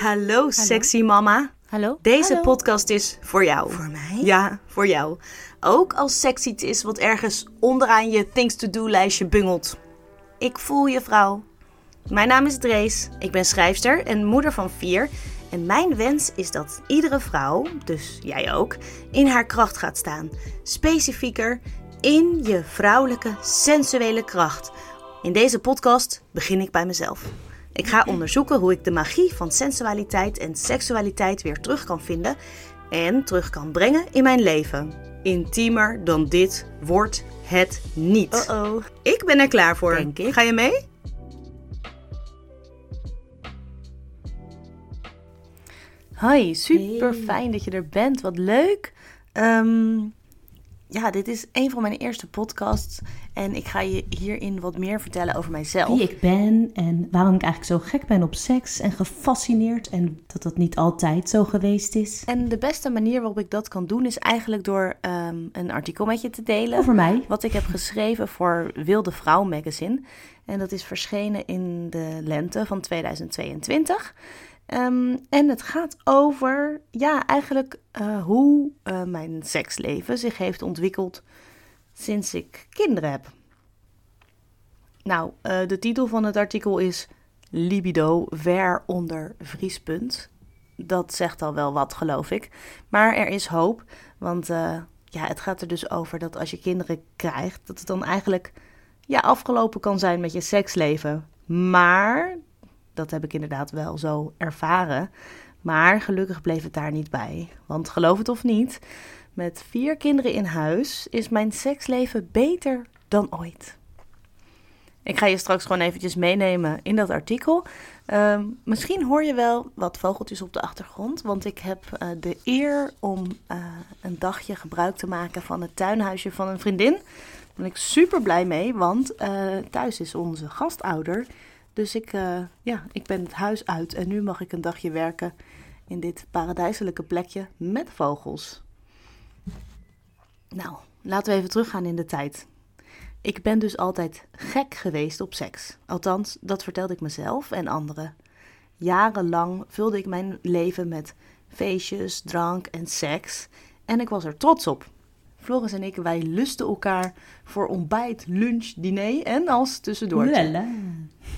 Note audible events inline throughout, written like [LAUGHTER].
Hallo, sexy mama. Hallo? Deze Hallo? podcast is voor jou. Voor mij? Ja, voor jou. Ook als seks iets is wat ergens onderaan je things to do lijstje bungelt. Ik voel je vrouw. Mijn naam is Drees. Ik ben schrijfster en moeder van vier. En mijn wens is dat iedere vrouw, dus jij ook, in haar kracht gaat staan. Specifieker in je vrouwelijke sensuele kracht. In deze podcast begin ik bij mezelf. Ik ga onderzoeken hoe ik de magie van sensualiteit en seksualiteit weer terug kan vinden en terug kan brengen in mijn leven. Intiemer dan dit wordt het niet. Uh-oh. Ik ben er klaar voor. Denk ik. Ga je mee? Hoi, super fijn dat je er bent. Wat leuk. Ehm, ja, dit is een van mijn eerste podcasts. En ik ga je hierin wat meer vertellen over mijzelf. wie ik ben en waarom ik eigenlijk zo gek ben op seks en gefascineerd en dat dat niet altijd zo geweest is. En de beste manier waarop ik dat kan doen is eigenlijk door ehm, een artikel met je te delen. Over mij. Wat ik heb geschreven voor Wilde Vrouw magazine. En dat is verschenen in de lente van 2022. Ehm, en het gaat over, ja, eigenlijk eh, hoe eh, mijn seksleven zich heeft ontwikkeld sinds ik kinderen heb. Nou, eh, de titel van het artikel is Libido ver onder vriespunt. Dat zegt al wel wat, geloof ik. Maar er is hoop, want ja, het gaat er dus over dat als je kinderen krijgt, dat het dan eigenlijk ja, afgelopen kan zijn met je seksleven. Maar, dat heb ik inderdaad wel zo ervaren. Maar gelukkig bleef het daar niet bij. Want geloof het of niet, met vier kinderen in huis is mijn seksleven beter dan ooit. Ik ga je straks gewoon eventjes meenemen in dat artikel. Ehm, misschien hoor je wel wat vogeltjes op de achtergrond, want ik heb eh, de eer om eh, een dagje gebruik te maken van het tuinhuisje van een vriendin. Daar ben ik super blij mee, want eh, thuis is onze gastouder. Dus ik, eh, ja, ik ben het huis uit en nu mag ik een dagje werken in dit paradijselijke plekje met vogels. Nou, laten we even teruggaan in de tijd. Ik ben dus altijd gek geweest op seks. Althans, dat vertelde ik mezelf en anderen. Jarenlang vulde ik mijn leven met feestjes, drank en seks. En ik was er trots op. Floris en ik, wij lusten elkaar voor ontbijt, lunch, diner en als tussendoor.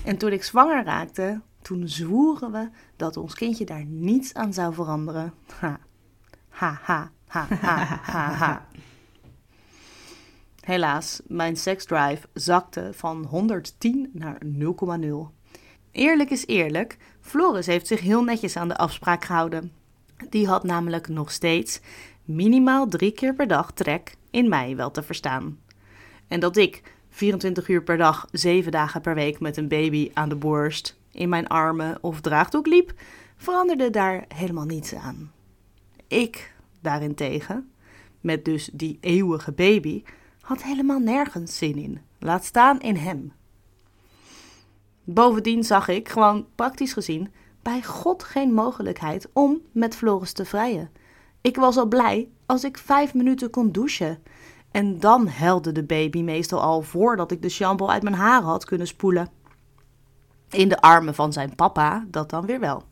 En toen ik zwanger raakte, toen zwoeren we dat ons kindje daar niets aan zou veranderen. Ha, ha, ha, ha, ha, ha. Helaas, mijn seksdrive zakte van 110 naar 0,0. Eerlijk is eerlijk, Floris heeft zich heel netjes aan de afspraak gehouden. Die had namelijk nog steeds minimaal drie keer per dag trek in mij wel te verstaan. En dat ik 24 uur per dag, 7 dagen per week met een baby aan de borst, in mijn armen of draagdoek liep, veranderde daar helemaal niets aan. Ik, daarentegen, met dus die eeuwige baby, had helemaal nergens zin in. Laat staan in hem. Bovendien zag ik, gewoon praktisch gezien, bij God geen mogelijkheid om met Floris te vrijen. Ik was al blij als ik vijf minuten kon douchen. En dan helde de baby meestal al voordat ik de shampoo uit mijn haren had kunnen spoelen. In de armen van zijn papa, dat dan weer wel.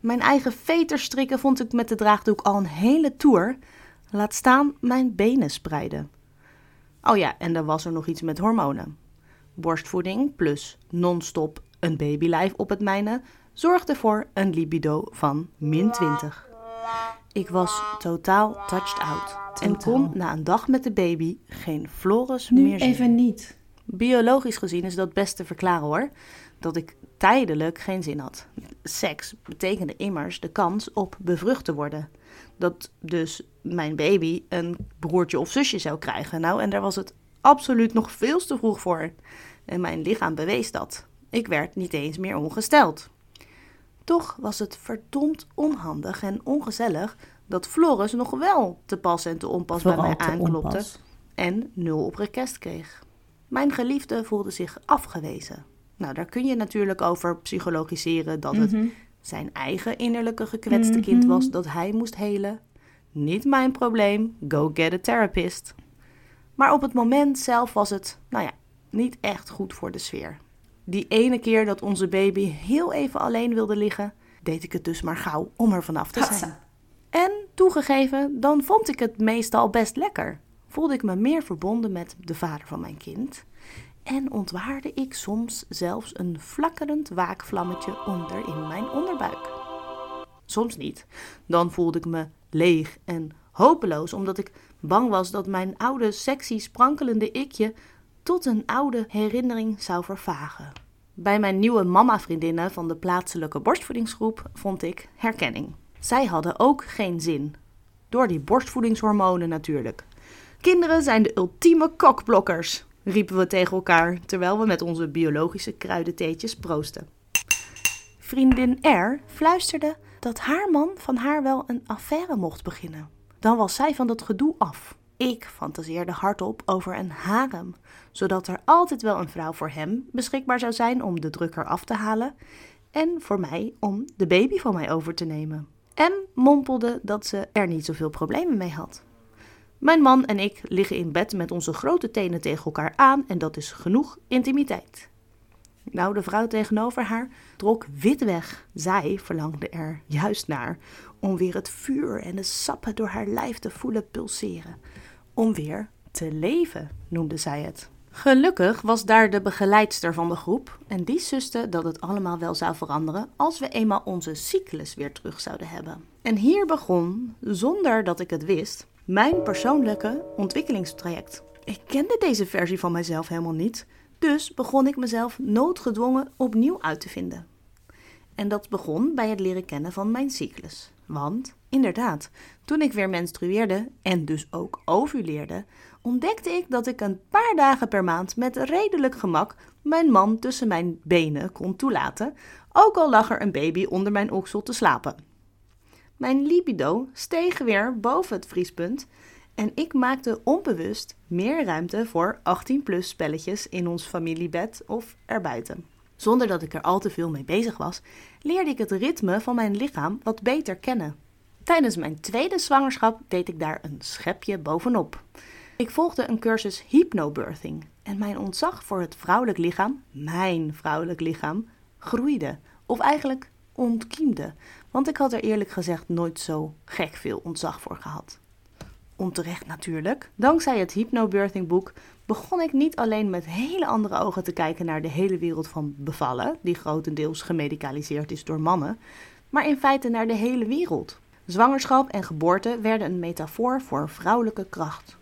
Mijn eigen veterstrikken vond ik met de draagdoek al een hele tour. Laat staan mijn benen spreiden. Oh ja, en dan was er nog iets met hormonen. Borstvoeding plus non-stop een babylijf op het mijne zorgde voor een libido van min 20. Ik was totaal touched out en kon na een dag met de baby geen Floris Nu meer zien. even niet. Biologisch gezien is dat best te verklaren hoor. Dat ik tijdelijk geen zin had. Seks betekende immers de kans op bevrucht te worden. Dat dus mijn baby een broertje of zusje zou krijgen. Nou, en daar was het absoluut nog veel te vroeg voor. En mijn lichaam bewees dat. Ik werd niet eens meer ongesteld. Toch was het verdomd onhandig en ongezellig dat Floris nog wel te pas en te onpas bij mij te aanklopte onpas. en nul op request kreeg. Mijn geliefde voelde zich afgewezen. Nou, daar kun je natuurlijk over psychologiseren dat het zijn eigen innerlijke gekwetste kind was dat hij moest helen. Niet mijn probleem, go get a therapist. Maar op het moment zelf was het, nou ja, niet echt goed voor de sfeer. Die ene keer dat onze baby heel even alleen wilde liggen deed ik het dus maar gauw om er vanaf te zijn. En toegegeven, dan vond ik het meestal best lekker. Voelde ik me meer verbonden met de vader van mijn kind. En ontwaarde ik soms zelfs een flakkerend waakvlammetje onder in mijn onderbuik. Soms niet. Dan voelde ik me leeg en hopeloos, omdat ik bang was dat mijn oude, sexy, sprankelende ikje tot een oude herinnering zou vervagen. Bij mijn nieuwe mama-vriendinnen van de plaatselijke borstvoedingsgroep vond ik herkenning. Zij hadden ook geen zin. Door die borstvoedingshormonen natuurlijk. Kinderen zijn de ultieme kokblokkers, riepen we tegen elkaar terwijl we met onze biologische kruidentheetjes proosten. Vriendin R fluisterde dat haar man van haar wel een affaire mocht beginnen. Dan was zij van dat gedoe af. Ik fantaseerde hardop over een harem, zodat er altijd wel een vrouw voor hem beschikbaar zou zijn om de drukker af te halen en voor mij om de baby van mij over te nemen. En mompelde dat ze er niet zoveel problemen mee had. Mijn man en ik liggen in bed met onze grote tenen tegen elkaar aan en dat is genoeg intimiteit. Nou, de vrouw tegenover haar trok wit weg. Zij verlangde er juist naar om weer het vuur en de sappen door haar lijf te voelen pulseren. Om weer te leven, noemde zij het. Gelukkig was daar de begeleidster van de groep en die suste dat het allemaal wel zou veranderen als we eenmaal onze cyclus weer terug zouden hebben. En hier begon, zonder dat ik het wist, mijn persoonlijke ontwikkelingstraject. Ik kende deze versie van mijzelf helemaal niet, dus begon ik mezelf noodgedwongen opnieuw uit te vinden. En dat begon bij het leren kennen van mijn cyclus. Want, inderdaad, toen ik weer menstrueerde en dus ook ovuleerde, ontdekte ik dat ik een paar dagen per maand met redelijk gemak mijn man tussen mijn benen kon toelaten, ook al lag er een baby onder mijn oksel te slapen. Mijn libido steeg weer boven het vriespunt en ik maakte onbewust meer ruimte voor 18-plus spelletjes in ons familiebed of erbuiten. Zonder dat ik er al te veel mee bezig was, leerde ik het ritme van mijn lichaam wat beter kennen. Tijdens mijn tweede zwangerschap deed ik daar een schepje bovenop. Ik volgde een cursus hypnobirthing en mijn ontzag voor het vrouwelijk lichaam, mijn vrouwelijk lichaam, groeide. Of eigenlijk ontkiemde, want ik had er eerlijk gezegd nooit zo gek veel ontzag voor gehad. Onterecht natuurlijk. Dankzij het hypnobirthing boek begon ik niet alleen met hele andere ogen te kijken naar de hele wereld van bevallen, die grotendeels gemedicaliseerd is door mannen, maar in feite naar de hele wereld. Zwangerschap en geboorte werden een metafoor voor vrouwelijke kracht.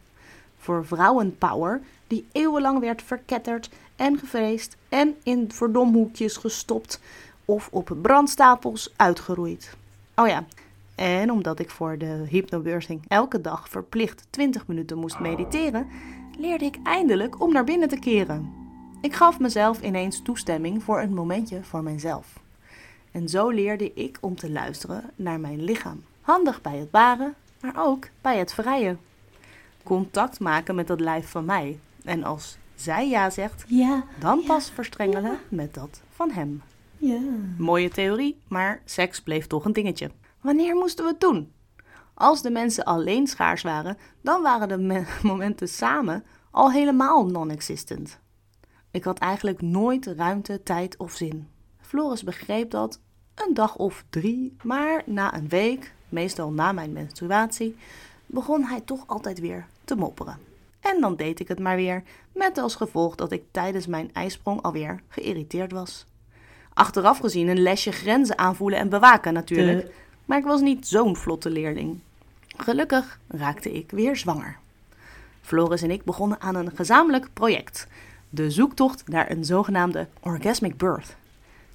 Voor vrouwenpower die eeuwenlang werd verketterd en gevreesd en in verdomhoekjes gestopt of op brandstapels uitgeroeid. Oh ja, en omdat ik voor de hypnobirthing elke dag verplicht 20 minuten moest mediteren, leerde ik eindelijk om naar binnen te keren. Ik gaf mezelf ineens toestemming voor een momentje voor mijzelf. En zo leerde ik om te luisteren naar mijn lichaam. Handig bij het baren, maar ook bij het vrijen. Contact maken met dat lijf van mij. En als zij ja zegt, Ja, dan ja, pas verstrengelen met dat van hem. ja. Mooie theorie, maar seks bleef toch een dingetje. Wanneer moesten we het doen? Als de mensen alleen schaars waren, dan waren de me- [LAUGHS] momenten samen al helemaal non-existent. Ik had eigenlijk nooit ruimte, tijd of zin. Floris begreep dat een dag of drie, maar na een week, meestal na mijn menstruatie, begon hij toch altijd weer te mopperen. En dan deed ik het maar weer, met als gevolg dat ik tijdens mijn ijsprong alweer geïrriteerd was. Achteraf gezien een lesje grenzen aanvoelen en bewaken natuurlijk. Maar ik was niet zo'n vlotte leerling. Gelukkig raakte ik weer zwanger. Floris en ik begonnen aan een gezamenlijk project. De zoektocht naar een zogenaamde orgasmic birth.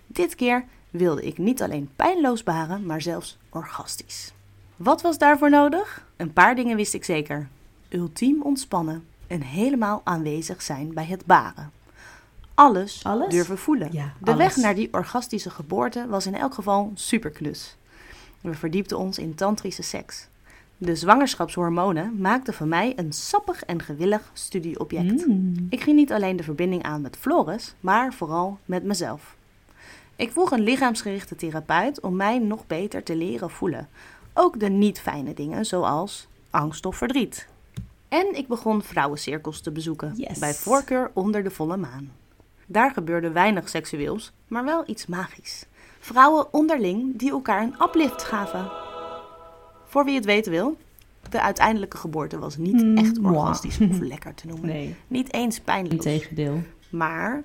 Dit keer wilde ik niet alleen pijnloos baren, maar zelfs orgastisch. Wat was daarvoor nodig? Een paar dingen wist ik zeker. Ultiem ontspannen en helemaal aanwezig zijn bij het baren. Alles, Alles? durven voelen. Ja, De alles. weg naar die orgastische geboorte was in elk geval superknus. We verdiepten ons in tantrische seks. De zwangerschapshormonen maakten van mij een sappig en gewillig studieobject. Mm. Ik ging niet alleen de verbinding aan met Floris, maar vooral met mezelf. Ik vroeg een lichaamsgerichte therapeut om mij nog beter te leren voelen. Ook de niet fijne dingen, zoals angst of verdriet. En ik begon vrouwencirkels te bezoeken, Yes. bij voorkeur onder de volle maan. Daar gebeurde weinig seksueels, maar wel iets magisch. Vrouwen onderling die elkaar een uplift gaven. Voor wie het weten wil, de uiteindelijke geboorte was niet echt orgastisch of [LAUGHS] lekker te noemen. Nee, Niet eens pijnlijk. integendeel. Maar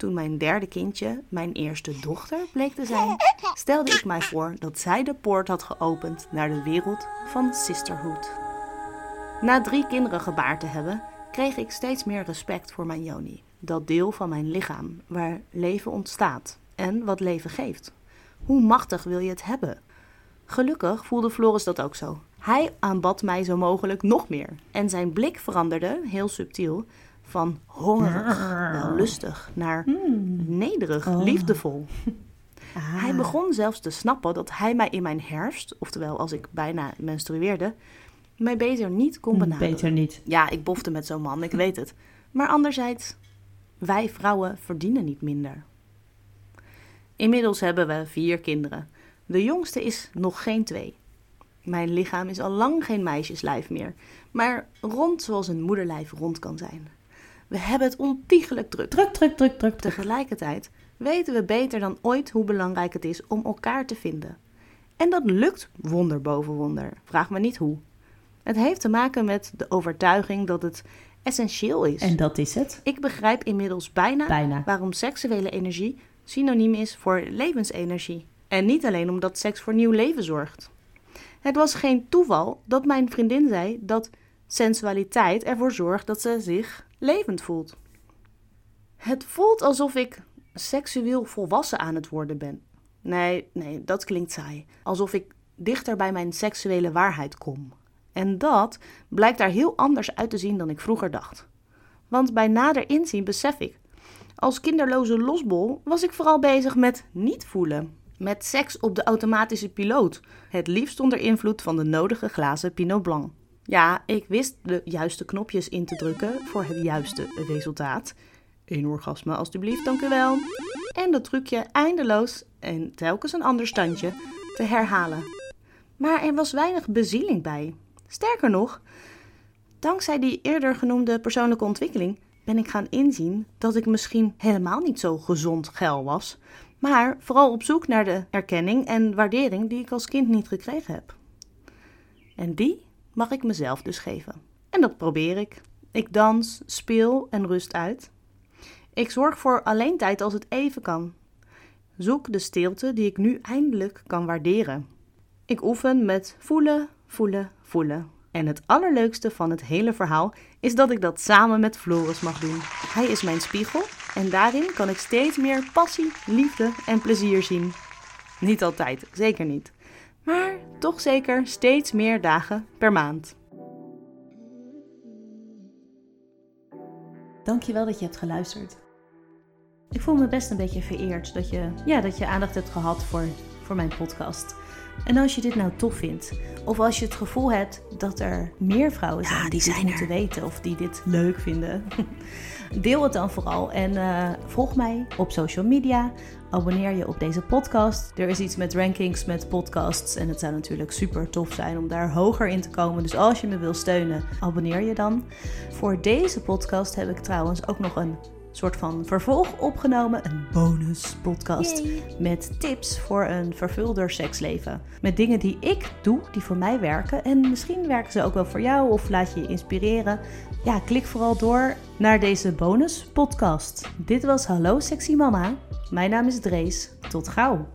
toen mijn derde kindje, mijn eerste dochter, bleek te zijn, stelde ik mij voor dat zij de poort had geopend naar de wereld van sisterhood. Na drie kinderen gebaard te hebben, kreeg ik steeds meer respect voor mijn Joni. Dat deel van mijn lichaam waar leven ontstaat en wat leven geeft. Hoe machtig wil je het hebben? Gelukkig voelde Floris dat ook zo. Hij aanbad mij zo mogelijk nog meer. En zijn blik veranderde, heel subtiel, van hongerig, wel lustig, naar nederig, Oh. liefdevol. [LAUGHS] Ah. Hij begon zelfs te snappen dat hij mij in mijn herfst, oftewel als ik bijna menstrueerde, mij beter niet kon benaderen. Hm, Beter niet. Ja, ik bofte met zo'n man, ik weet het. Maar anderzijds, wij vrouwen verdienen niet minder. Inmiddels hebben we vier kinderen. De jongste is nog geen twee. Mijn lichaam is al lang geen meisjeslijf meer, maar rond zoals een moederlijf rond kan zijn. We hebben het ontiegelijk druk. Druk, druk, druk, druk. Tegelijkertijd weten we beter dan ooit hoe belangrijk het is om elkaar te vinden. En dat lukt wonder boven wonder. Vraag me niet hoe. Het heeft te maken met de overtuiging dat het essentieel is. En dat is het. Ik begrijp inmiddels bijna, Bijna. waarom seksuele energie synoniem is voor levensenergie. En niet alleen omdat seks voor nieuw leven zorgt. Het was geen toeval dat mijn vriendin zei dat sensualiteit ervoor zorgt dat ze zich levend voelt. Het voelt alsof ik seksueel volwassen aan het worden ben. Nee, nee, dat klinkt saai. Alsof ik dichter bij mijn seksuele waarheid kom. En dat blijkt daar heel anders uit te zien dan ik vroeger dacht. Want bij nader inzien besef ik, als kinderloze losbol was ik vooral bezig met niet voelen. Met seks op de automatische piloot. Het liefst onder invloed van de nodige glazen Pinot Blanc. Ja, ik wist de juiste knopjes in te drukken voor het juiste resultaat. Eén orgasme alstublieft, dank u wel. En dat trucje eindeloos en telkens een ander standje te herhalen. Maar er was weinig bezieling bij. Sterker nog, dankzij die eerder genoemde persoonlijke ontwikkeling ben ik gaan inzien dat ik misschien helemaal niet zo gezond geil was, maar vooral op zoek naar de erkenning en waardering die ik als kind niet gekregen heb. En die mag ik mezelf dus geven. En dat probeer ik. Ik dans, speel en rust uit. Ik zorg voor alleen tijd als het even kan. Zoek de stilte die ik nu eindelijk kan waarderen. Ik oefen met voelen, voelen, voelen. En het allerleukste van het hele verhaal is dat ik dat samen met Floris mag doen. Hij is mijn spiegel en daarin kan ik steeds meer passie, liefde en plezier zien. Niet altijd, zeker niet. Maar toch zeker steeds meer dagen per maand. Dankjewel dat je hebt geluisterd. Ik voel me best een beetje vereerd dat je, ja, dat je aandacht hebt gehad voor, voor mijn podcast. En als je dit nou tof vindt, of als je het gevoel hebt dat er meer vrouwen zijn die, die dit moeten weten of die dit leuk vinden, [LAUGHS] deel het dan vooral en eh, volg mij op social media. Abonneer je op deze podcast. Er is iets met rankings, met podcasts. En het zou natuurlijk super tof zijn om daar hoger in te komen. Dus als je me wil steunen, abonneer je dan. Voor deze podcast heb ik trouwens ook nog een soort van vervolg opgenomen. Een bonus podcast. Met tips voor een vervulder seksleven. Met dingen die ik doe, die voor mij werken. En misschien werken ze ook wel voor jou of laat je je inspireren. Ja, klik vooral door naar deze bonus podcast. Dit was Hallo Sexy Mama. Mijn naam is Drees. Tot gauw.